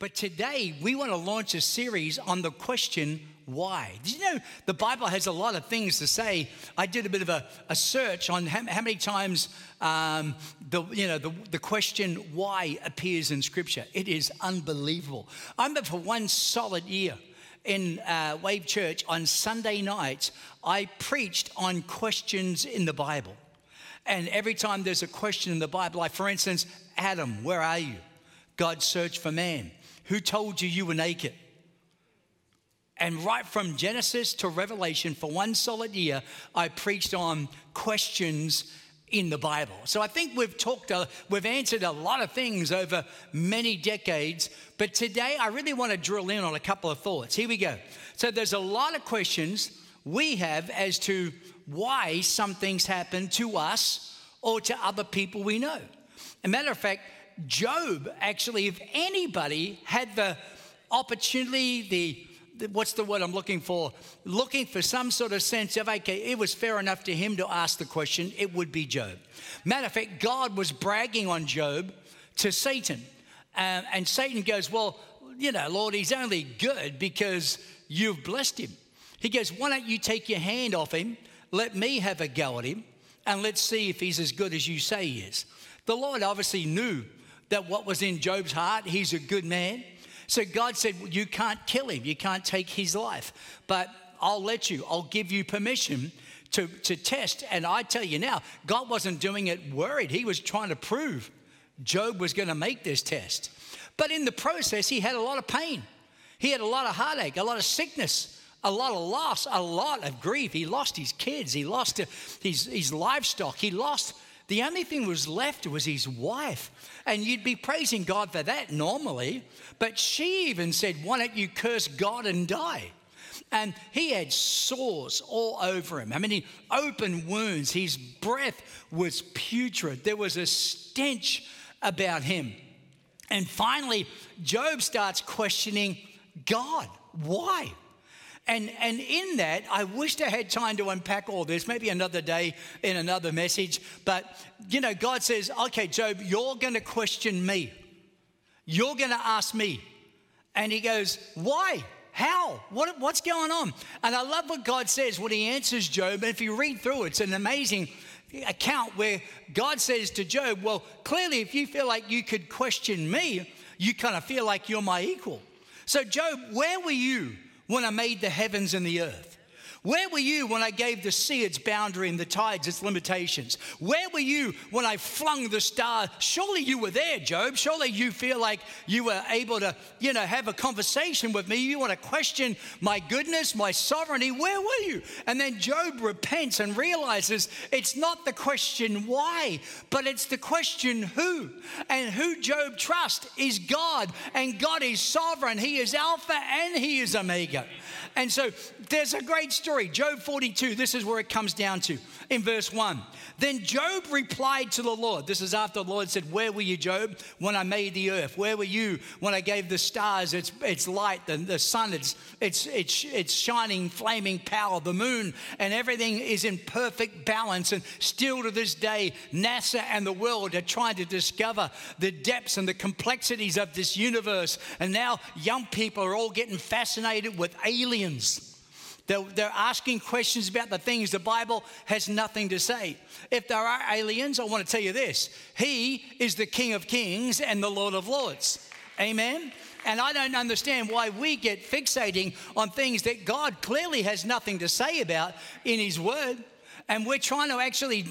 But today, we want to launch a series on the question why. Did you know the Bible has a lot of things to say? I did a bit of a, a search on how, how many times um, the, you know, the, the question why appears in Scripture. It is unbelievable. I remember for one solid year in uh, Wave Church on Sunday nights, I preached on questions in the Bible. And every time there's a question in the Bible, like for instance, Adam, where are you? God searched for man. Who told you you were naked? And right from Genesis to Revelation, for one solid year, I preached on questions in the Bible. So I think we've talked, uh, we've answered a lot of things over many decades, but today I really want to drill in on a couple of thoughts. Here we go. So there's a lot of questions we have as to why some things happen to us or to other people we know. a matter of fact, Job actually, if anybody had the opportunity, the what's the word I'm looking for? Looking for some sort of sense of, okay, it was fair enough to him to ask the question, it would be Job. Matter of fact, God was bragging on Job to Satan. Um, and Satan goes, Well, you know, Lord, he's only good because you've blessed him. He goes, Why don't you take your hand off him? Let me have a go at him and let's see if he's as good as you say he is. The Lord obviously knew that what was in Job's heart, he's a good man. So God said, well, You can't kill him, you can't take his life, but I'll let you, I'll give you permission to, to test. And I tell you now, God wasn't doing it worried, He was trying to prove Job was going to make this test. But in the process, he had a lot of pain, he had a lot of heartache, a lot of sickness. A lot of loss, a lot of grief. He lost his kids, he lost uh, his, his livestock, he lost the only thing was left was his wife. And you'd be praising God for that normally. But she even said, Why don't you curse God and die? And he had sores all over him. I mean, open wounds. His breath was putrid. There was a stench about him. And finally, Job starts questioning God. Why? And, and in that, I wished I had time to unpack all this, maybe another day in another message. But, you know, God says, okay, Job, you're going to question me. You're going to ask me. And he goes, why? How? What, what's going on? And I love what God says when he answers Job. And if you read through it, it's an amazing account where God says to Job, Well, clearly, if you feel like you could question me, you kind of feel like you're my equal. So, Job, where were you when I made the heavens and the earth? Where were you when I gave the sea its boundary and the tides its limitations? Where were you when I flung the stars? Surely you were there, Job. Surely you feel like you were able to, you know, have a conversation with me. You want to question my goodness, my sovereignty. Where were you? And then Job repents and realizes it's not the question why, but it's the question who. And who Job trusts is God, and God is sovereign. He is Alpha and He is Omega. And so there's a great story. Job 42, this is where it comes down to in verse 1. Then Job replied to the Lord. This is after the Lord said, Where were you, Job, when I made the earth? Where were you when I gave the stars its, its light, the, the sun, its, its, its, its shining, flaming power, the moon, and everything is in perfect balance. And still to this day, NASA and the world are trying to discover the depths and the complexities of this universe. And now young people are all getting fascinated with aliens. They're, they're asking questions about the things the Bible has nothing to say. If there are aliens, I want to tell you this He is the King of Kings and the Lord of Lords. Amen? And I don't understand why we get fixating on things that God clearly has nothing to say about in His Word. And we're trying to actually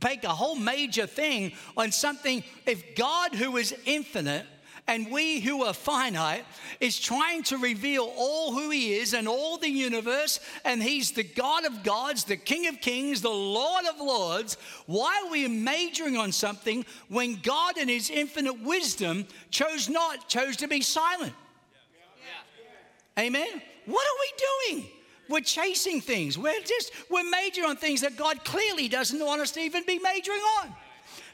make a whole major thing on something. If God, who is infinite, and we who are finite is trying to reveal all who he is and all the universe and he's the god of gods the king of kings the lord of lords. Why are we majoring on something when god in his infinite wisdom chose not chose to be silent? Amen? What are we doing? We're chasing things. We're just we're majoring on things that god clearly doesn't want us to even be majoring on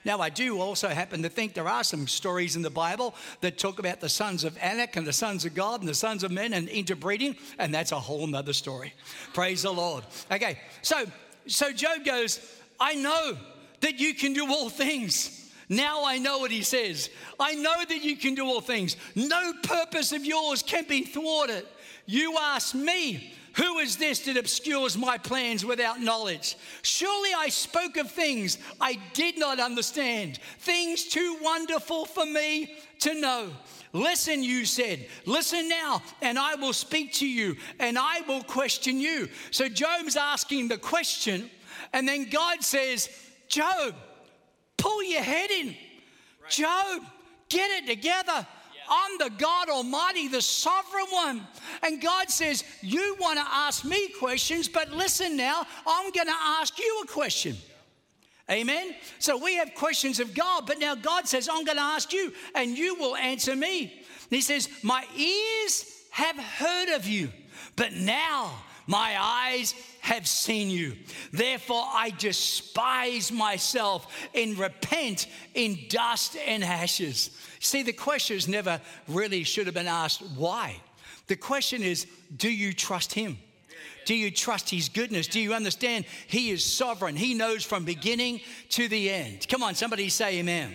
now, I do also happen to think there are some stories in the Bible that talk about the sons of Anak and the sons of God and the sons of men and interbreeding, and that's a whole nother story. Praise the Lord. Okay, so so Job goes, I know that you can do all things. Now I know what he says. I know that you can do all things. No purpose of yours can be thwarted. You ask me, who is this that obscures my plans without knowledge? Surely I spoke of things I did not understand, things too wonderful for me to know. Listen, you said, listen now, and I will speak to you, and I will question you. So Job's asking the question, and then God says, Job, pull your head in. Right. Job, get it together. I'm the God Almighty, the sovereign one. And God says, You want to ask me questions, but listen now, I'm going to ask you a question. Amen? So we have questions of God, but now God says, I'm going to ask you, and you will answer me. And He says, My ears have heard of you, but now my eyes have seen you. Therefore, I despise myself and repent in dust and ashes. See, the question is never really should have been asked why. The question is, do you trust Him? Do you trust His goodness? Do you understand He is sovereign? He knows from beginning to the end. Come on, somebody say amen.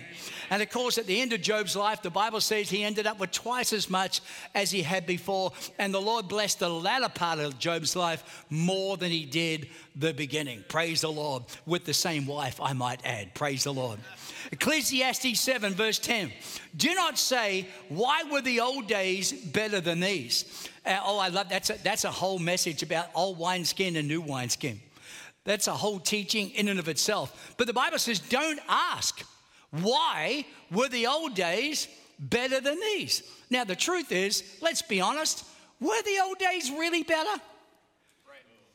And of course, at the end of Job's life, the Bible says he ended up with twice as much as he had before. And the Lord blessed the latter part of Job's life more than he did the beginning. Praise the Lord. With the same wife, I might add. Praise the Lord. Ecclesiastes 7, verse 10. Do not say, Why were the old days better than these? Uh, oh, I love that's a, that's a whole message about old wineskin and new wineskin. That's a whole teaching in and of itself. But the Bible says, Don't ask. Why were the old days better than these? Now, the truth is, let's be honest, were the old days really better?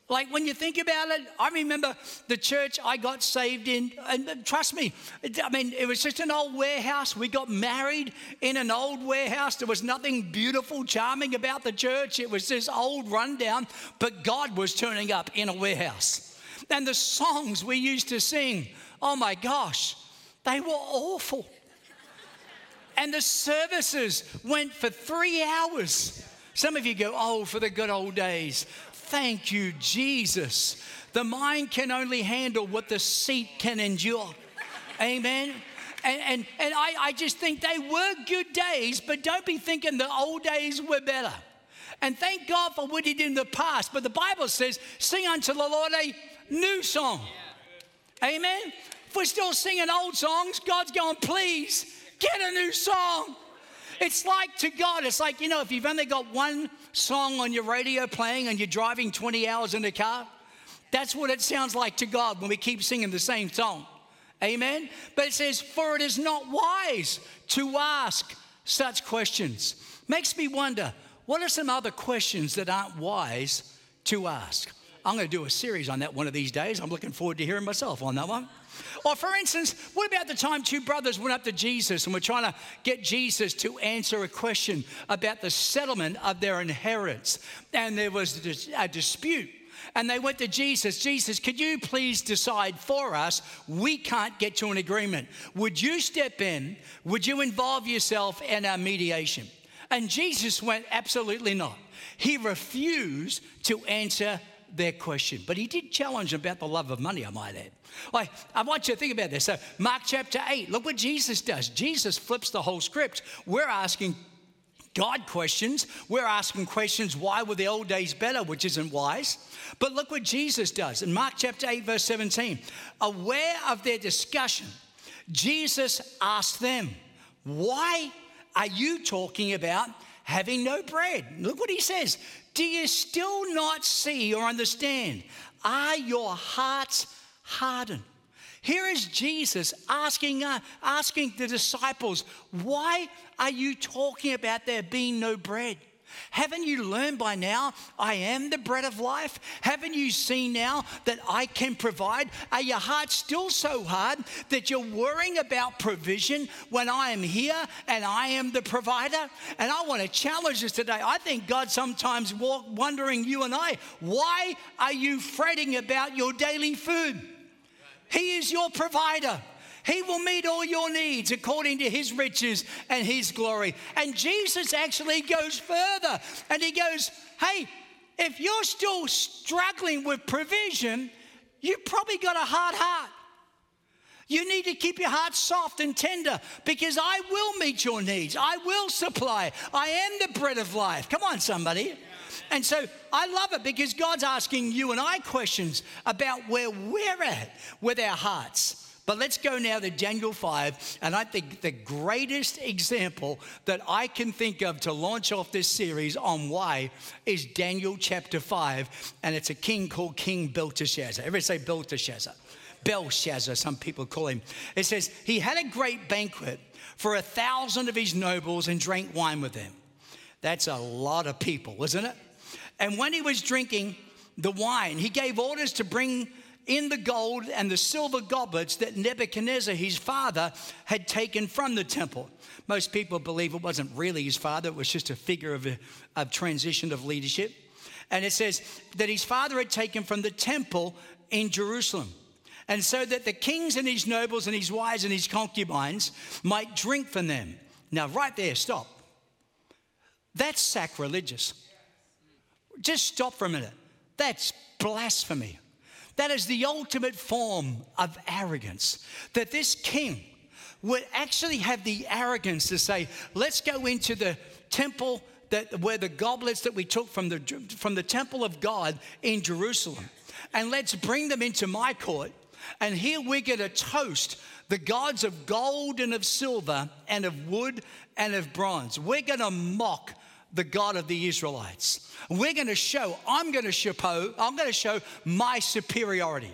Like when you think about it, I remember the church I got saved in, and uh, trust me, I mean, it was just an old warehouse. We got married in an old warehouse. There was nothing beautiful, charming about the church. It was this old rundown, but God was turning up in a warehouse. And the songs we used to sing, oh my gosh, they were awful. And the services went for three hours. Some of you go, oh, for the good old days. Thank you, Jesus. The mind can only handle what the seat can endure. Amen. And, and, and I, I just think they were good days, but don't be thinking the old days were better. And thank God for what He did in the past. But the Bible says, sing unto the Lord a new song. Amen. If we're still singing old songs, God's going, please get a new song. It's like to God, it's like, you know, if you've only got one song on your radio playing and you're driving 20 hours in the car, that's what it sounds like to God when we keep singing the same song. Amen? But it says, For it is not wise to ask such questions. Makes me wonder, what are some other questions that aren't wise to ask? I'm going to do a series on that one of these days. I'm looking forward to hearing myself on that one. Or, for instance, what about the time two brothers went up to Jesus and were trying to get Jesus to answer a question about the settlement of their inheritance? And there was a dispute. And they went to Jesus, Jesus, could you please decide for us? We can't get to an agreement. Would you step in? Would you involve yourself in our mediation? And Jesus went, absolutely not. He refused to answer their question. But he did challenge them about the love of money, I might add. I want you to think about this. So, Mark chapter 8, look what Jesus does. Jesus flips the whole script. We're asking God questions. We're asking questions, why were the old days better, which isn't wise. But look what Jesus does. In Mark chapter 8, verse 17, aware of their discussion, Jesus asked them, Why are you talking about having no bread? Look what he says. Do you still not see or understand? Are your hearts hardened? Here is Jesus asking, uh, asking the disciples, Why are you talking about there being no bread? Haven't you learned by now I am the bread of life? Haven't you seen now that I can provide? Are your hearts still so hard that you're worrying about provision when I am here and I am the provider? And I want to challenge us today. I think God sometimes walk, wondering you and I, why are you fretting about your daily food? He is your provider. He will meet all your needs according to his riches and his glory. And Jesus actually goes further and he goes, Hey, if you're still struggling with provision, you probably got a hard heart. You need to keep your heart soft and tender because I will meet your needs. I will supply. I am the bread of life. Come on, somebody. And so I love it because God's asking you and I questions about where we're at with our hearts. But let's go now to Daniel 5. And I think the greatest example that I can think of to launch off this series on why is Daniel chapter 5. And it's a king called King Belteshazzar. Everybody say Belteshazzar. Belshazzar, some people call him. It says, He had a great banquet for a thousand of his nobles and drank wine with them. That's a lot of people, isn't it? And when he was drinking the wine, he gave orders to bring in the gold and the silver goblets that Nebuchadnezzar, his father, had taken from the temple. Most people believe it wasn't really his father, it was just a figure of, a, of transition of leadership. And it says that his father had taken from the temple in Jerusalem. And so that the kings and his nobles and his wives and his concubines might drink from them. Now, right there, stop. That's sacrilegious. Just stop for a minute. That's blasphemy. That is the ultimate form of arrogance. That this king would actually have the arrogance to say, let's go into the temple that where the goblets that we took from the from the temple of God in Jerusalem and let's bring them into my court and here we're going to toast the gods of gold and of silver and of wood and of bronze we're going to mock the God of the Israelites. We're going to show, I'm going to show, I'm going to show my superiority.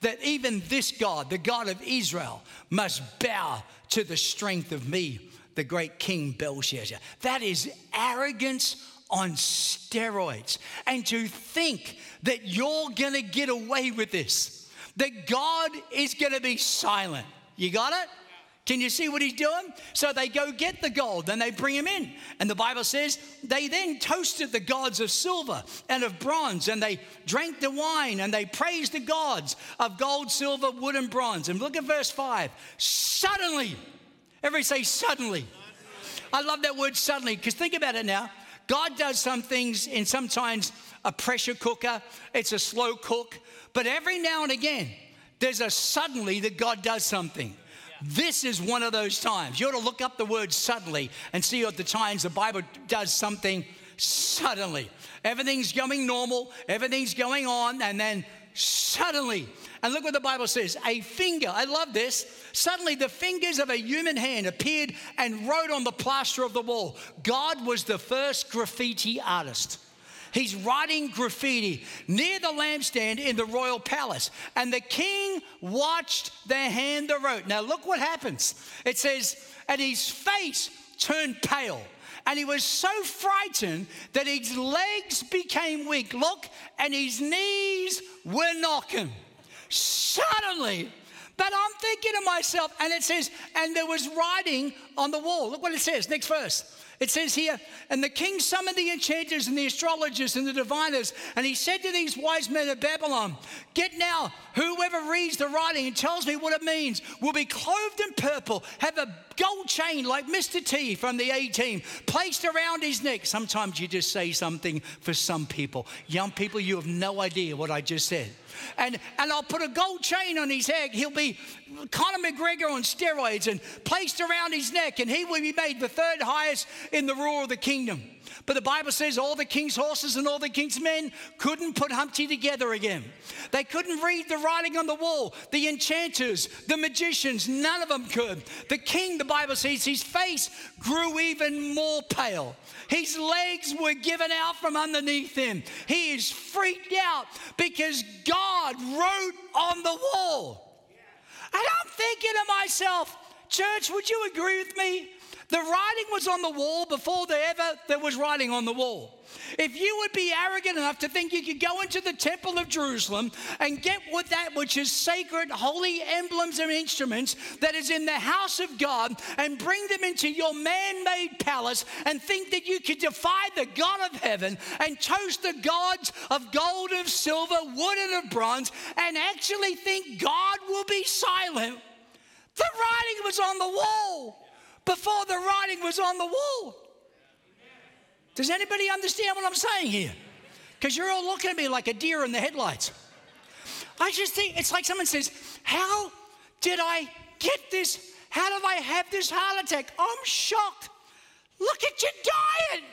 That even this God, the God of Israel, must bow to the strength of me, the great King Belshazzar. That is arrogance on steroids. And to think that you're going to get away with this, that God is going to be silent. You got it? Can you see what he's doing? So they go get the gold, then they bring him in. And the Bible says they then toasted the gods of silver and of bronze, and they drank the wine, and they praised the gods of gold, silver, wood, and bronze. And look at verse 5. Suddenly, everybody say suddenly. I love that word suddenly, because think about it now. God does some things in sometimes a pressure cooker, it's a slow cook, but every now and again, there's a suddenly that God does something. This is one of those times. You ought to look up the word suddenly and see at the times the Bible does something suddenly. Everything's going normal, everything's going on, and then suddenly, and look what the Bible says a finger, I love this. Suddenly, the fingers of a human hand appeared and wrote on the plaster of the wall. God was the first graffiti artist. He's writing graffiti near the lampstand in the royal palace. And the king watched the hand that wrote. Now, look what happens. It says, and his face turned pale. And he was so frightened that his legs became weak. Look, and his knees were knocking. Suddenly, but I'm thinking to myself, and it says, and there was writing on the wall. Look what it says, next verse. It says here, and the king summoned the enchanters and the astrologers and the diviners, and he said to these wise men of Babylon, Get now, whoever reads the writing and tells me what it means will be clothed in purple, have a gold chain like Mr. T from the A team placed around his neck. Sometimes you just say something for some people. Young people, you have no idea what I just said and, and I'll put a gold chain on his head. He'll be Conor McGregor on steroids and placed around his neck, and he will be made the third highest in the rule of the kingdom. But the Bible says all the king's horses and all the king's men couldn't put Humpty together again. They couldn't read the writing on the wall. The enchanters, the magicians, none of them could. The king, the Bible says, his face grew even more pale. His legs were given out from underneath him. He is freaked out because God wrote on the wall. And I'm thinking to myself, church, would you agree with me? The writing was on the wall before there ever there was writing on the wall. If you would be arrogant enough to think you could go into the temple of Jerusalem and get with that which is sacred, holy emblems and instruments that is in the house of God and bring them into your man made palace and think that you could defy the God of heaven and toast the gods of gold, of silver, wood, and of bronze and actually think God will be silent, the writing was on the wall before the writing was on the wall. Does anybody understand what I'm saying here? Because you're all looking at me like a deer in the headlights. I just think it's like someone says, How did I get this? How did I have this heart attack? I'm shocked. Look at your diet.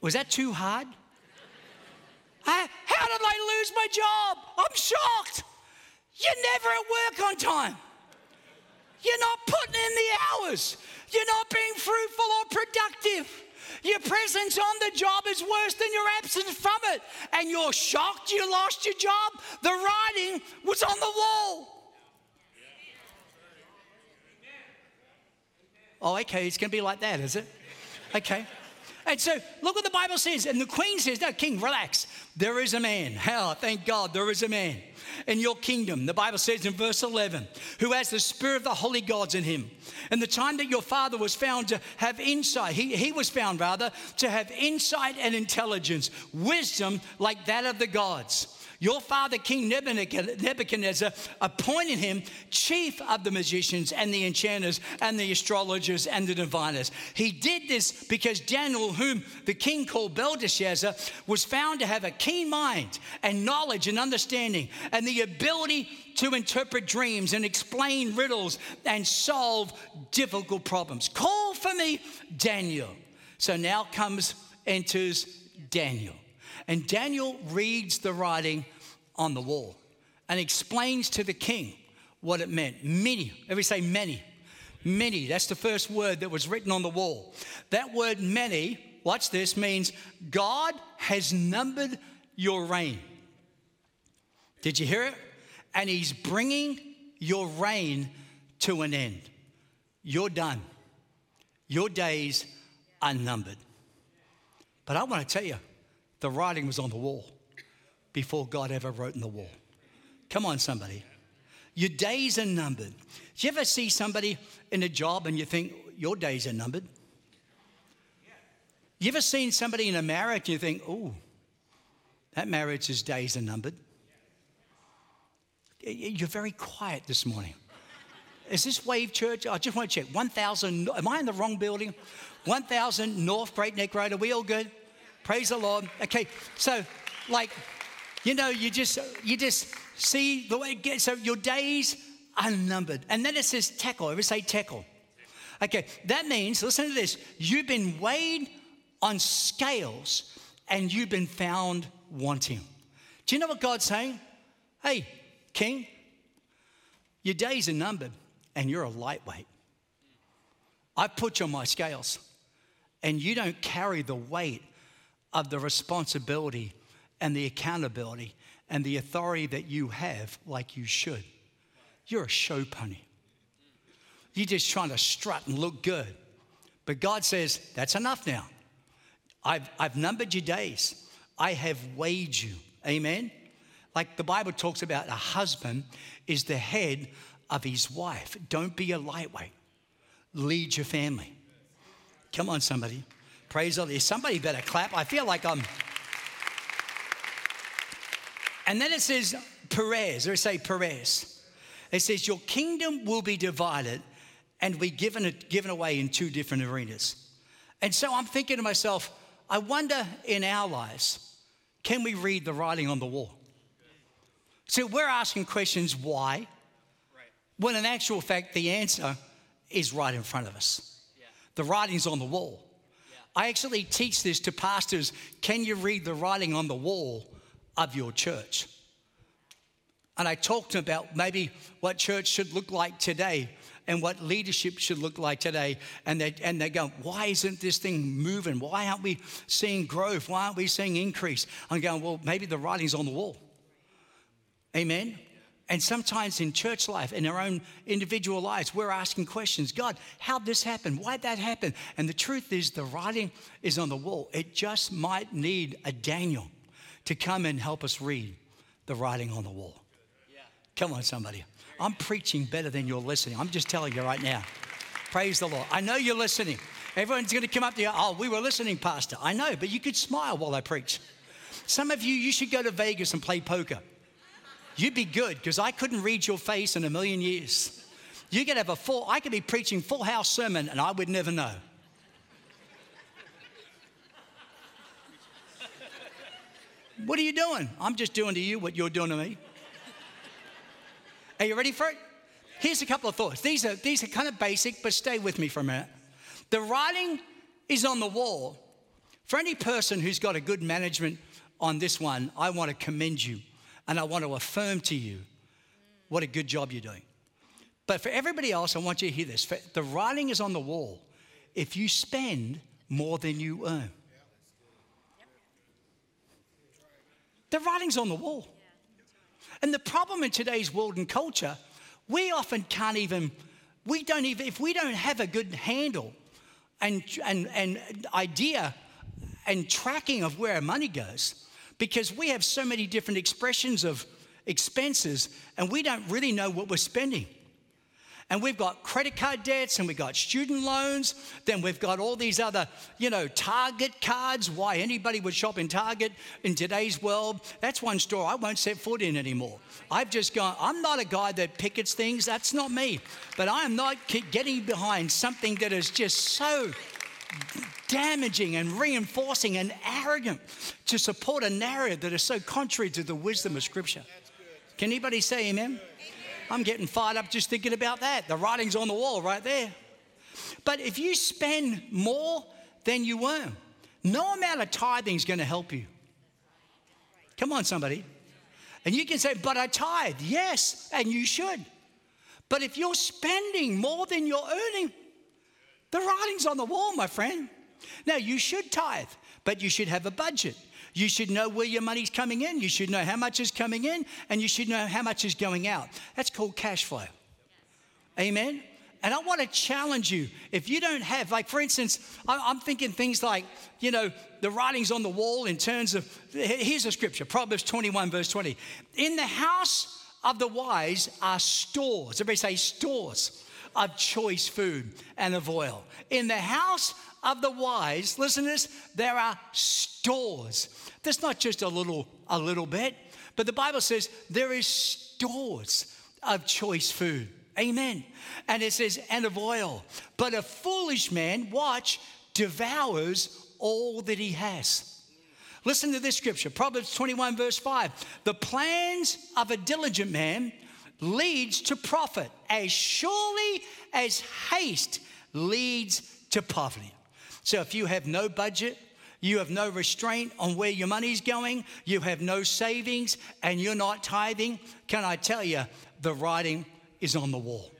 Was that too hard? I, how did I lose my job? I'm shocked. You're never at work on time. You're not putting in the hours. You're not being fruitful or productive. Your presence on the job is worse than your absence from it. And you're shocked you lost your job. The writing was on the wall. Oh, okay, it's going to be like that, is it? Okay. And so look what the Bible says. And the queen says, No, king, relax. There is a man. Hell, thank God, there is a man in your kingdom. The Bible says in verse 11, who has the spirit of the holy gods in him. And the time that your father was found to have insight, he, he was found rather to have insight and intelligence, wisdom like that of the gods. Your father, King Nebuchadnezzar, appointed him chief of the magicians and the enchanters and the astrologers and the diviners. He did this because Daniel, whom the king called Belteshazzar, was found to have a keen mind and knowledge and understanding and the ability to interpret dreams and explain riddles and solve difficult problems. Call for me Daniel. So now comes, enters Daniel. And Daniel reads the writing on the wall and explains to the king what it meant. Mene, every say Mene. Mene, that's the first word that was written on the wall. That word Mene, watch this, means God has numbered your reign. Did you hear it? And He's bringing your reign to an end. You're done. Your days are numbered. But I want to tell you, the writing was on the wall before God ever wrote in the wall. Come on, somebody. Your days are numbered. Do you ever see somebody in a job and you think, your days are numbered? You ever seen somebody in a marriage and you think, oh, that marriage's days are numbered? You're very quiet this morning. Is this Wave Church? I just want to check. 1,000, am I in the wrong building? 1,000 North Great Neck Road. Are we all good? Praise the Lord. Okay, so like, you know, you just you just see the way it gets. So your days are numbered, and then it says Tekel. Ever say Tekel? Okay, that means listen to this. You've been weighed on scales, and you've been found wanting. Do you know what God's saying? Hey, King, your days are numbered, and you're a lightweight. I put you on my scales, and you don't carry the weight of the responsibility and the accountability and the authority that you have like you should. You're a show pony. You're just trying to strut and look good. But God says, that's enough now. I've, I've numbered your days, I have weighed you. Amen? Like the Bible talks about, a husband is the head of his wife. Don't be a lightweight, lead your family. Come on, somebody. Praise the Lord. Somebody better clap. I feel like I'm. And then it says Peres, or say Peres. It says, Your kingdom will be divided and be given, given away in two different arenas. And so I'm thinking to myself, I wonder in our lives, can we read the writing on the wall? So we're asking questions why, when in actual fact, the answer is right in front of us. The writing's on the wall. I actually teach this to pastors. Can you read the writing on the wall of your church? And I talk to them about maybe what church should look like today and what leadership should look like today. And they, and they go, why isn't this thing moving? Why aren't we seeing growth? Why aren't we seeing increase? I'm going, well, maybe the writing's on the wall. Amen. And sometimes in church life, in our own individual lives, we're asking questions God, how'd this happen? Why'd that happen? And the truth is, the writing is on the wall. It just might need a Daniel to come and help us read the writing on the wall. Yeah. Come on, somebody. I'm preaching better than you're listening. I'm just telling you right now. Praise the Lord. I know you're listening. Everyone's going to come up to you, oh, we were listening, Pastor. I know, but you could smile while I preach. Some of you, you should go to Vegas and play poker. You'd be good because I couldn't read your face in a million years. You could have a full, I could be preaching full house sermon and I would never know. What are you doing? I'm just doing to you what you're doing to me. Are you ready for it? Here's a couple of thoughts. These are, these are kind of basic, but stay with me for a minute. The writing is on the wall. For any person who's got a good management on this one, I want to commend you and I want to affirm to you what a good job you're doing. But for everybody else, I want you to hear this. The writing is on the wall. If you spend more than you earn, the writing's on the wall. And the problem in today's world and culture we often can't even, we don't even, if we don't have a good handle and, and, and idea and tracking of where our money goes, because we have so many different expressions of expenses and we don't really know what we're spending and we've got credit card debts and we've got student loans. Then we've got all these other, you know, Target cards. Why anybody would shop in Target in today's world? That's one store I won't set foot in anymore. I've just gone, I'm not a guy that pickets things. That's not me. But I am not getting behind something that is just so damaging and reinforcing and arrogant to support a narrative that is so contrary to the wisdom of Scripture. Can anybody say amen? I'm getting fired up just thinking about that. The writing's on the wall right there. But if you spend more than you earn, no amount of tithing is going to help you. Come on, somebody. And you can say, but I tithe. Yes, and you should. But if you're spending more than you're earning, the writing's on the wall, my friend. Now, you should tithe, but you should have a budget. You should know where your money's coming in. You should know how much is coming in, and you should know how much is going out. That's called cash flow. Amen. And I want to challenge you. If you don't have, like, for instance, I'm thinking things like, you know, the writings on the wall in terms of, here's a scripture Proverbs 21, verse 20. In the house of the wise are stores. Everybody say stores of choice food and of oil. In the house of the wise, listen to this, there are stores. That's not just a little, a little bit, but the Bible says there is stores of choice food. Amen. And it says, and of oil. But a foolish man, watch, devours all that he has. Listen to this scripture Proverbs 21, verse 5. The plans of a diligent man leads to profit as surely as haste leads to poverty. So if you have no budget, you have no restraint on where your money's going, you have no savings, and you're not tithing, can I tell you, the writing is on the wall.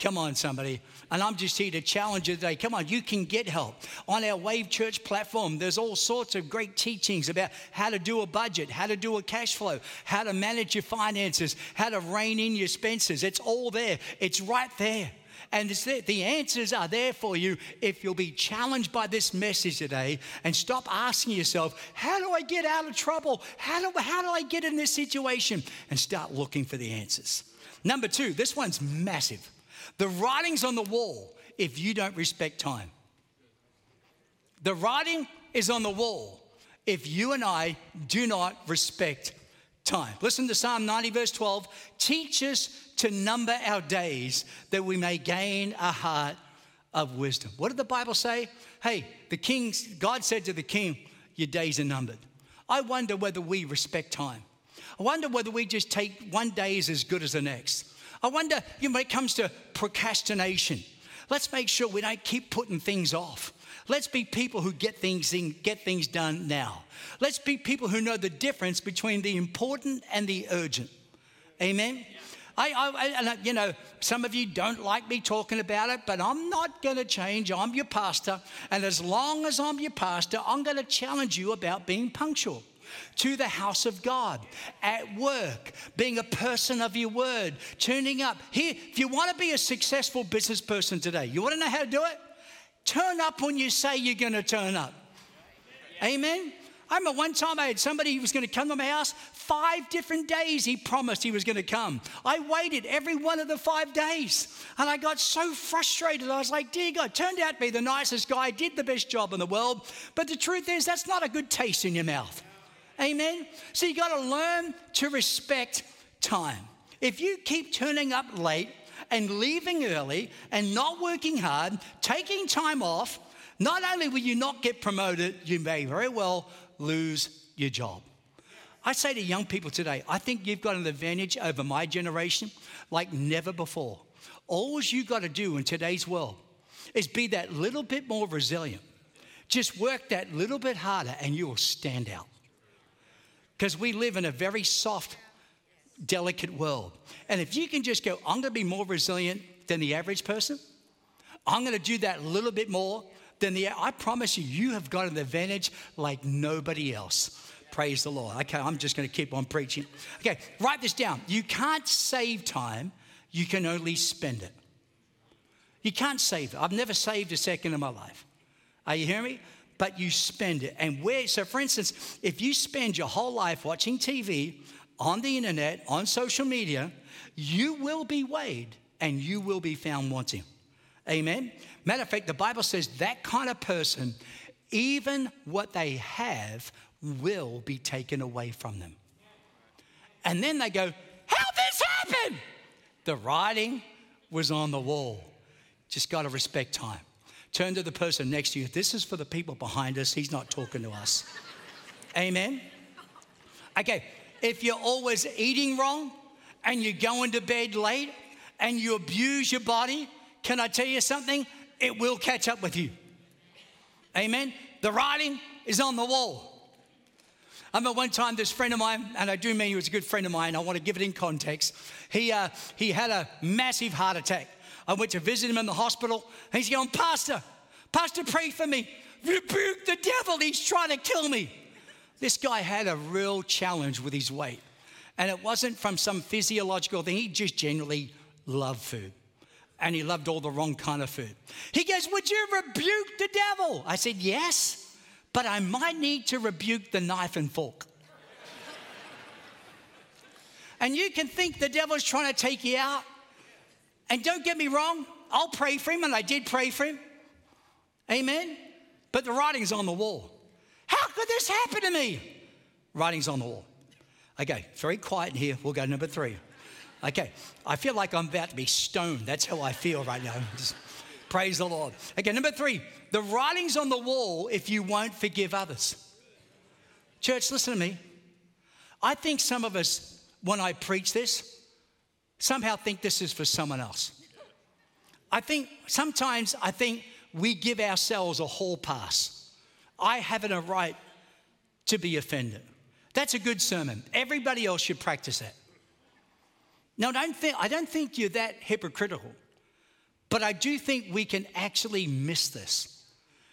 Come on, somebody. And I'm just here to challenge you today. Come on, you can get help. On our Wave Church platform, there's all sorts of great teachings about how to do a budget, how to do a cash flow, how to manage your finances, how to rein in your expenses. It's all there, it's right there. And the answers are there for you if you'll be challenged by this message today and stop asking yourself, How do I get out of trouble? How do, how do I get in this situation? And start looking for the answers. Number two, this one's massive. The writing's on the wall if you don't respect time. The writing is on the wall if you and I do not respect time. Listen to Psalm 90, verse 12. Teach us to number our days that we may gain a heart of wisdom. What did the Bible say? Hey, the king, God said to the king, Your days are numbered. I wonder whether we respect time. I wonder whether we just take one day as good as the next. I wonder, you know, when it comes to procrastination, let's make sure we don't keep putting things off. Let's be people who get things, get things done now. Let's be people who know the difference between the important and the urgent. Amen? I, I, I, uh, you know, some of you don't like me talking about it, but I'm not going to change. I'm your pastor. And as long as I'm your pastor, I'm going to challenge you about being punctual to the house of God, at work, being a person of your word, tuning up. Here, if you want to be a successful business person today, you want to know how to do it? Turn up when you say you're going to turn up. Amen. I remember one time I had somebody who was going to come to my house. Five different days he promised he was going to come. I waited every one of the five days. And I got so frustrated. I was like, dear God, turned out to be the nicest guy, did the best job in the world. But the truth is, that's not a good taste in your mouth. Amen? So you got to learn to respect time. If you keep turning up late and leaving early and not working hard, taking time off, not only will you not get promoted, you may very well lose your job. I say to young people today, I think you've got an advantage over my generation like never before. All you got to do in today's world is be that little bit more resilient. Just work that little bit harder and you will stand out. Because we live in a very soft, delicate world. And if you can just go, I'm going to be more resilient than the average person, I'm going to do that a little bit more than the, I promise you, you have got an advantage like nobody else. Praise the Lord. Okay, I'm just going to keep on preaching. Okay, write this down. You can't save time, you can only spend it. You can't save it. I've never saved a second in my life. Are you hearing me? But you spend it. And where, so for instance, if you spend your whole life watching TV, on the internet, on social media, you will be weighed and you will be found wanting. Amen? Matter of fact, the Bible says that kind of person, even what they have, will be taken away from them. And then they go, How this happen? The writing was on the wall. Just got to respect time. Turn to the person next to you. This is for the people behind us. He's not talking to us. Amen? Okay, if you're always eating wrong and you're going to bed late and you abuse your body, can I tell you something? It will catch up with you. Amen? The writing is on the wall. I remember one time this friend of mine, and I do mean he was a good friend of mine, I want to give it in context. He, uh, he had a massive heart attack. I went to visit him in the hospital, he's going, Pastor, Pastor, pray for me. Rebuke the devil, he's trying to kill me. This guy had a real challenge with his weight. And it wasn't from some physiological thing, he just generally loved food and he loved all the wrong kind of food. He goes, Would you rebuke the devil? I said, Yes, but I might need to rebuke the knife and fork. and you can think the devil's trying to take you out. And don't get me wrong, I'll pray for him, and I did pray for him. Amen. But the writing's on the wall. How could this happen to me? Writing's on the wall. Okay, very quiet here. We'll go to number three. Okay, I feel like I'm about to be stoned. That's how I feel right now. Just praise the Lord. Okay, number three, the writing's on the wall if you won't forgive others. Church, listen to me. I think some of us, when I preach this, somehow think this is for someone else. I think sometimes I think we give ourselves a hall pass. I haven't a right to be offended. That's a good sermon. Everybody else should practice that. Now, don't think, I don't think you're that hypocritical, but I do think we can actually miss this.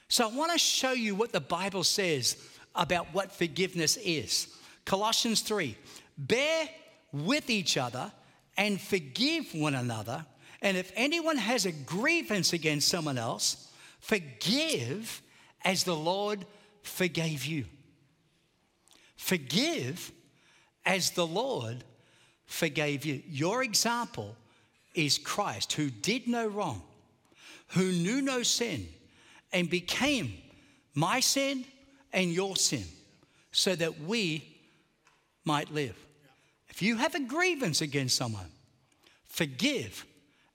So I want to show you what the Bible says about what forgiveness is. Colossians 3 Bear with each other and forgive one another. And if anyone has a grievance against someone else, forgive as the Lord forgave you. Forgive as the Lord forgave you. Your example is Christ, who did no wrong, who knew no sin, and became my sin and your sin, so that we might live. If you have a grievance against someone, forgive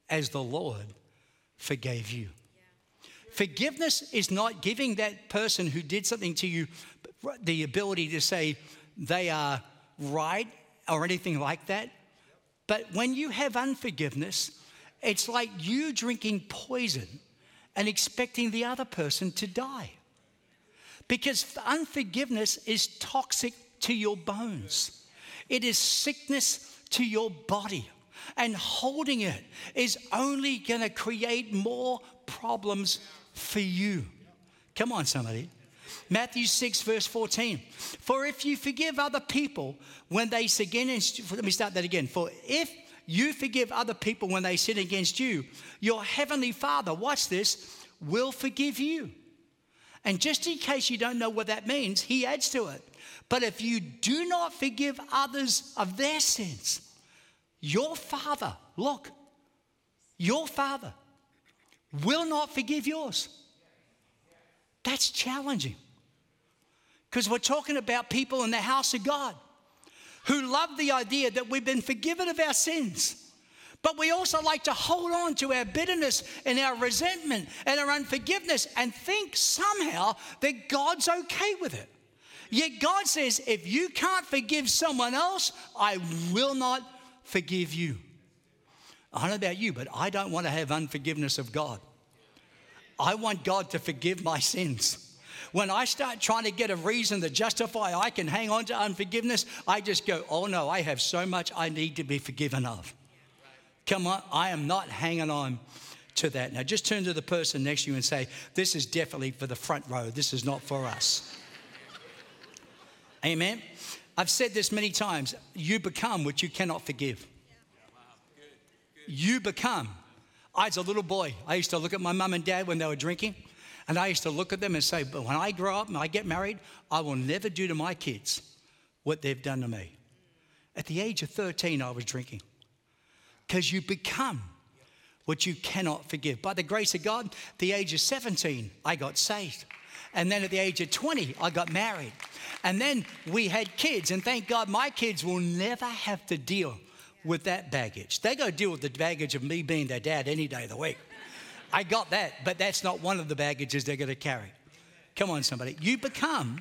as the Lord forgave you. Forgiveness is not giving that person who did something to you the ability to say they are right or anything like that. But when you have unforgiveness, it's like you drinking poison and expecting the other person to die. Because unforgiveness is toxic to your bones, it is sickness to your body. And holding it is only going to create more problems for you. Come on, somebody. Matthew 6, verse 14. For if you forgive other people when they sin against let me start that again. For if you forgive other people when they sin against you, your heavenly Father, watch this, will forgive you. And just in case you don't know what that means, he adds to it. But if you do not forgive others of their sins, your Father, look, your Father will not forgive yours. That's challenging. Because we're talking about people in the house of God who love the idea that we've been forgiven of our sins. But we also like to hold on to our bitterness and our resentment and our unforgiveness and think somehow that God's okay with it. Yet God says, if you can't forgive someone else, I will not forgive you. I don't know about you, but I don't want to have unforgiveness of God. I want God to forgive my sins. When I start trying to get a reason to justify I can hang on to unforgiveness, I just go, oh no, I have so much I need to be forgiven of. Come on, I am not hanging on to that. Now just turn to the person next to you and say, this is definitely for the front row. This is not for us. Amen. I've said this many times you become what you cannot forgive. You become. I was a little boy. I used to look at my mum and dad when they were drinking, and I used to look at them and say, But when I grow up and I get married, I will never do to my kids what they've done to me. At the age of 13, I was drinking. Because you become what you cannot forgive. By the grace of God, the age of 17, I got saved. And then at the age of 20, I got married. And then we had kids. And thank God my kids will never have to deal with that baggage. They go deal with the baggage of me being their dad any day of the week. I got that, but that's not one of the baggages they're going to carry. Come on, somebody. You become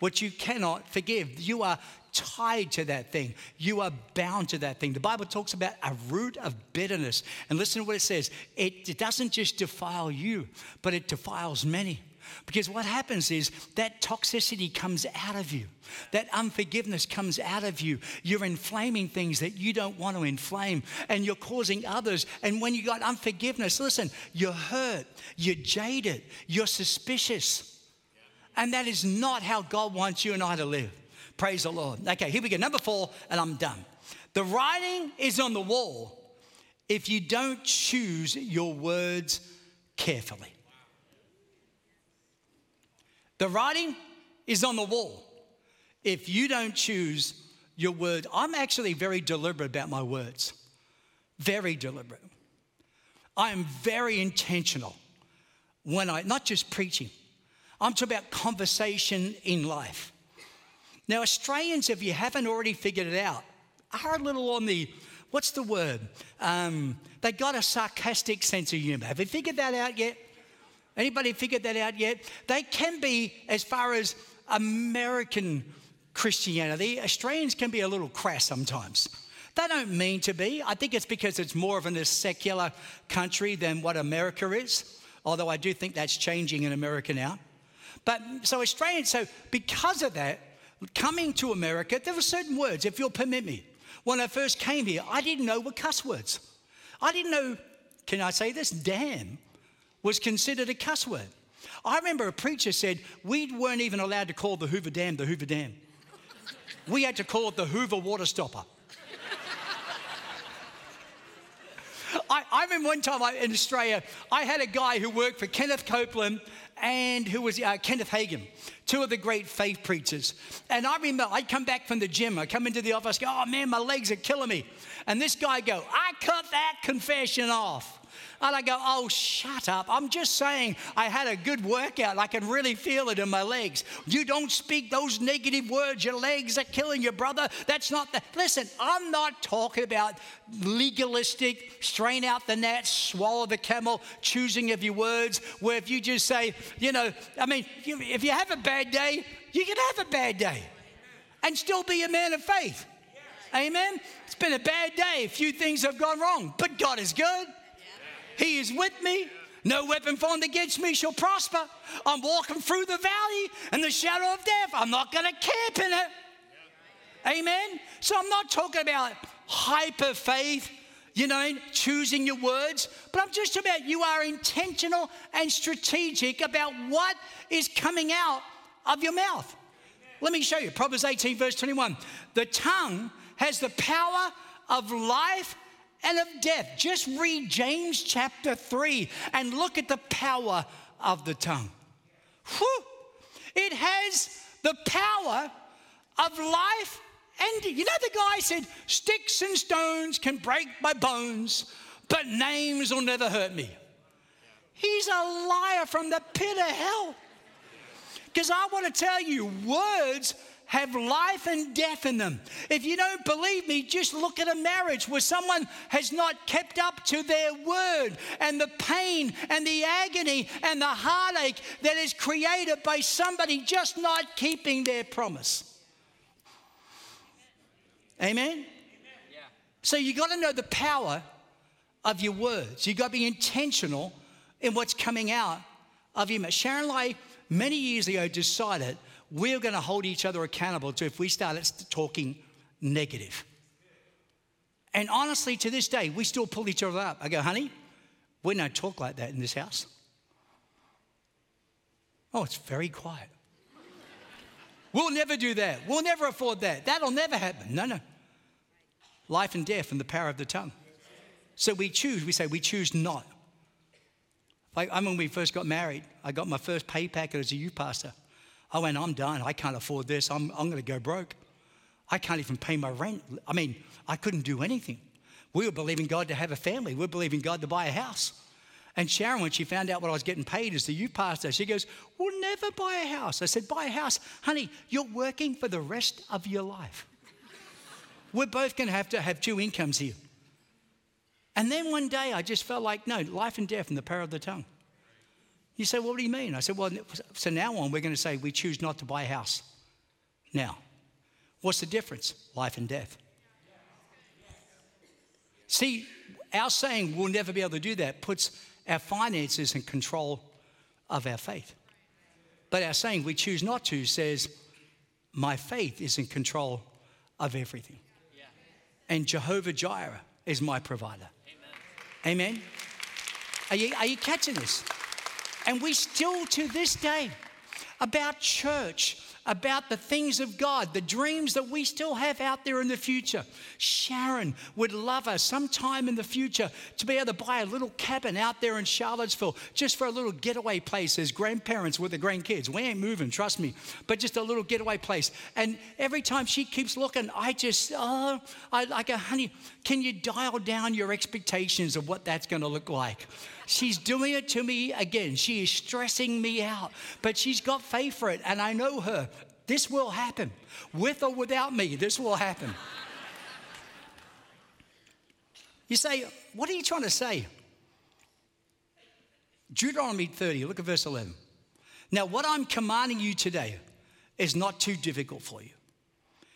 what you cannot forgive. You are tied to that thing. You are bound to that thing. The Bible talks about a root of bitterness. And listen to what it says it, it doesn't just defile you, but it defiles many. Because what happens is that toxicity comes out of you, that unforgiveness comes out of you. You're inflaming things that you don't want to inflame, and you're causing others. And when you got unforgiveness, listen, you're hurt, you're jaded, you're suspicious. And that is not how God wants you and I to live. Praise the Lord. Okay, here we go. Number four, and I'm done. The writing is on the wall if you don't choose your words carefully. The writing is on the wall. If you don't choose your word, I'm actually very deliberate about my words. Very deliberate. I am very intentional when I, not just preaching, I'm talking about conversation in life. Now, Australians, if you haven't already figured it out, are a little on the, what's the word? Um, they got a sarcastic sense of humor. Have you figured that out yet? Anybody figured that out yet? They can be, as far as American Christianity, Australians can be a little crass sometimes. They don't mean to be. I think it's because it's more of a secular country than what America is, although I do think that's changing in America now. But so Australians, so because of that, coming to America, there were certain words, if you'll permit me. When I first came here, I didn't know were cuss words. I didn't know, can I say this? Damn was considered a cuss word. I remember a preacher said we weren't even allowed to call the Hoover Dam the Hoover Dam. We had to call it the Hoover Water Stopper. I, I, remember one time I, in Australia, I had a guy who worked for Kenneth Copeland and who was uh, Kenneth Hagin, two of the great faith preachers. And I remember I'd come back from the gym, I come into the office, go, oh man, my legs are killing me. And this guy go, I cut that confession off. And I go, oh, shut up. I'm just saying I had a good workout. I can really feel it in my legs. You don't speak those negative words. Your legs are killing you, brother. That's not the. Listen, I'm not talking about legalistic, strain out the gnat, swallow the camel, choosing of your words, where if you just say, you know, I mean, if you have a bad day, you can have a bad day and still be a man of faith. Amen. It's been a bad day. A few things have gone wrong, but God is good. He is with me. No weapon formed against me shall prosper. I'm walking through the valley and the shadow of death. I'm not going to camp in it. Amen. So I'm not talking about hyper faith, you know, choosing your words, but I'm just about you are intentional and strategic about what is coming out of your mouth. Let me show you Proverbs 18, verse 21. The tongue has the power of life and of death. Just read James chapter 3 and look at the power of the tongue. Whew. It has the power of life and you know the guy said sticks and stones can break my bones but names will never hurt me he's a liar from the pit of hell because i want to tell you words have life and death in them. If you don't believe me, just look at a marriage where someone has not kept up to their word and the pain and the agony and the heartache that is created by somebody just not keeping their promise. Amen? So you got to know the power of your words. You got to be intentional in what's coming out of your mouth. Sharon and I, many years ago, decided we're going to hold each other accountable to if we started talking negative. And honestly, to this day, we still pull each other up. I go, honey, we don't talk like that in this house. Oh, it's very quiet. we'll never do that. We'll never afford that. That'll never happen. No, no. Life and death and the power of the tongue. So we choose, we say, we choose not. Like, I mean, when we first got married, I got my first pay packet as a youth pastor. I went, I'm done. I can't afford this. I'm, I'm going to go broke. I can't even pay my rent. I mean, I couldn't do anything. We were believing God to have a family. We were believing God to buy a house. And Sharon, when she found out what I was getting paid as the youth pastor, she goes, We'll never buy a house. I said, Buy a house. Honey, you're working for the rest of your life. we're both going to have to have two incomes here. And then one day I just felt like, no, life and death in the power of the tongue. You say, well, what do you mean? I said, well, so now on, we're going to say we choose not to buy a house. Now, what's the difference? Life and death. See, our saying we'll never be able to do that puts our finances in control of our faith. But our saying we choose not to says, my faith is in control of everything. And Jehovah Jireh is my provider. Amen. Amen? Are, you, are you catching this? And we still, to this day, about church, about the things of God, the dreams that we still have out there in the future. Sharon would love us sometime in the future to be able to buy a little cabin out there in Charlottesville just for a little getaway place as grandparents with the grandkids. We ain't moving, trust me, but just a little getaway place. And every time she keeps looking, I just, oh, I like, honey, can you dial down your expectations of what that's going to look like? She's doing it to me again. She is stressing me out, but she's got faith for it, and I know her. This will happen. With or without me, this will happen. you say, What are you trying to say? Deuteronomy 30, look at verse 11. Now, what I'm commanding you today is not too difficult for you,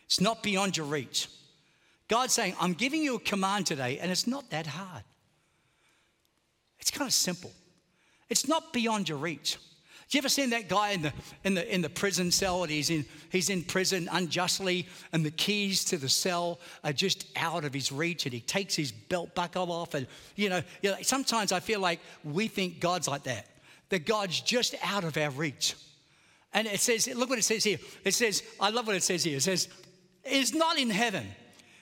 it's not beyond your reach. God's saying, I'm giving you a command today, and it's not that hard. It's kind of simple. It's not beyond your reach. You ever seen that guy in the, in the, in the prison cell and he's in, he's in prison unjustly and the keys to the cell are just out of his reach and he takes his belt buckle off and, you know, you know sometimes I feel like we think God's like that, that God's just out of our reach. And it says, look what it says here. It says, I love what it says here. It says, is not in heaven.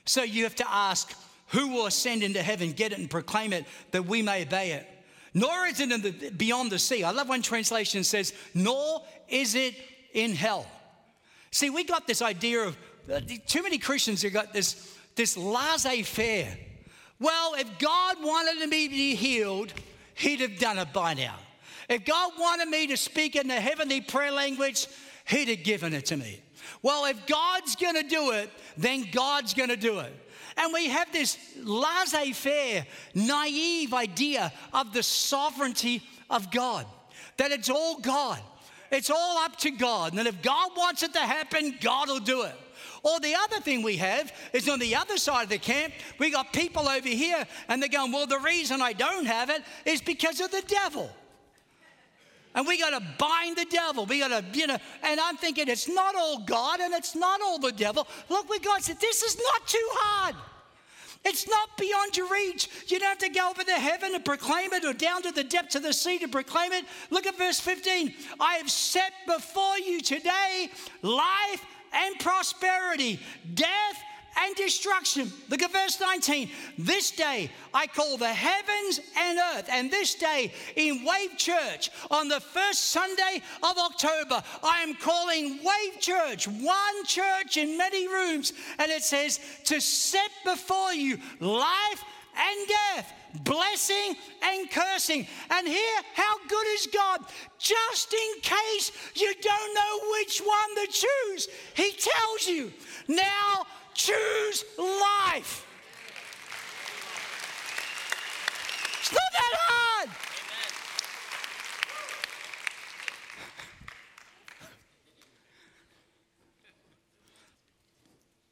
So you have to ask, who will ascend into heaven, get it and proclaim it that we may obey it? Nor is it in the, beyond the sea. I love one translation says, nor is it in hell. See, we got this idea of uh, too many Christians have got this, this laissez faire. Well, if God wanted me to be healed, He'd have done it by now. If God wanted me to speak in the heavenly prayer language, He'd have given it to me. Well, if God's gonna do it, then God's gonna do it. And we have this laissez faire, naive idea of the sovereignty of God, that it's all God. It's all up to God. And if God wants it to happen, God will do it. Or the other thing we have is on the other side of the camp, we got people over here and they're going, Well, the reason I don't have it is because of the devil. And we got to bind the devil. We got to, you know, and I'm thinking it's not all God and it's not all the devil. Look what God said this is not too hard. It's not beyond your reach. You don't have to go over the heaven and proclaim it or down to the depths of the sea to proclaim it. Look at verse 15. I have set before you today life and prosperity, death and destruction. Look at verse 19. This day I call the heavens and earth, and this day in Wave Church on the first Sunday of October, I am calling Wave Church one church in many rooms, and it says to set before you life and death, blessing and cursing. And here, how good is God? Just in case you don't know which one to choose, He tells you now choose life. It's not that hard.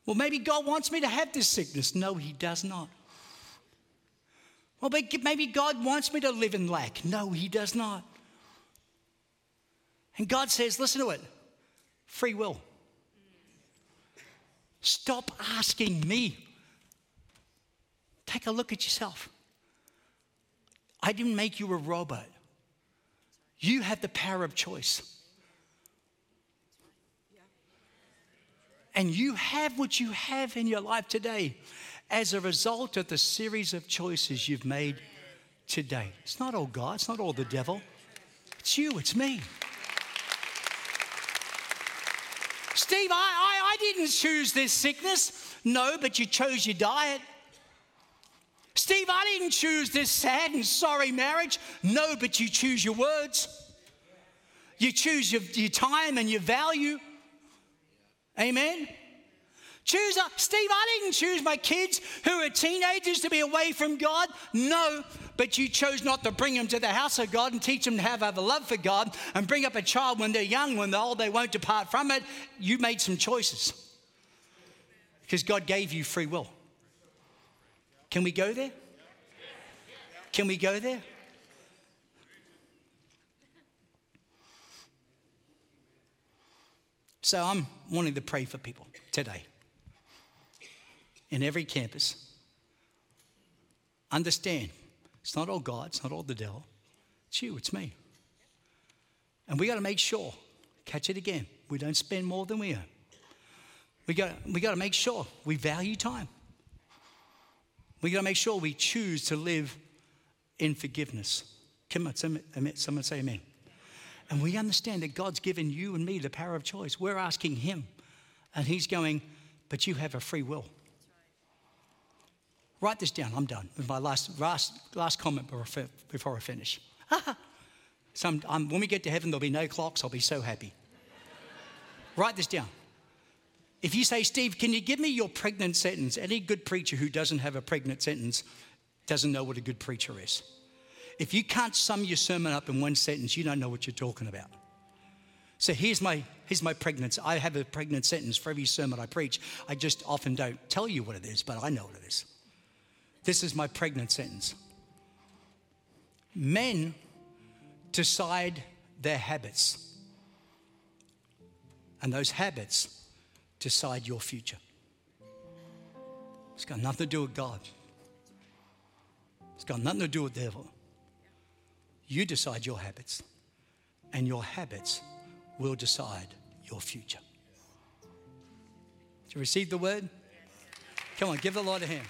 Well, maybe God wants me to have this sickness. No, He does not. Well, maybe God wants me to live in lack. No, He does not. And God says, listen to it free will. Stop asking me. Take a look at yourself. I didn't make you a robot. You have the power of choice. And you have what you have in your life today as a result of the series of choices you've made today. It's not all God, it's not all the devil. It's you, it's me. Steve, I, I, didn't choose this sickness. No, but you chose your diet. Steve, I didn't choose this sad and sorry marriage. No, but you choose your words. You choose your, your time and your value. Amen. Choose, a, Steve, I didn't choose my kids who are teenagers to be away from God. No, but you chose not to bring them to the house of God and teach them to have, have a love for God and bring up a child when they're young, when they're old, they won't depart from it. You made some choices because God gave you free will. Can we go there? Can we go there? So I'm wanting to pray for people today in every campus. Understand, it's not all God, it's not all the devil. It's you, it's me. And we got to make sure, catch it again, we don't spend more than we earn. We got, we got to make sure we value time. We got to make sure we choose to live in forgiveness. Come on, someone say amen. And we understand that God's given you and me the power of choice. We're asking Him, and He's going, But you have a free will. Write this down. I'm done with my last, last, last comment before I finish. I'm, um, when we get to heaven, there'll be no clocks. I'll be so happy. Write this down. If you say, Steve, can you give me your pregnant sentence? Any good preacher who doesn't have a pregnant sentence doesn't know what a good preacher is. If you can't sum your sermon up in one sentence, you don't know what you're talking about. So here's my, here's my pregnancy. I have a pregnant sentence for every sermon I preach. I just often don't tell you what it is, but I know what it is. This is my pregnant sentence. Men decide their habits, and those habits decide your future. It's got nothing to do with God. It's got nothing to do with the devil. You decide your habits, and your habits will decide your future. Do you receive the word? Come on, give the Lord a hand.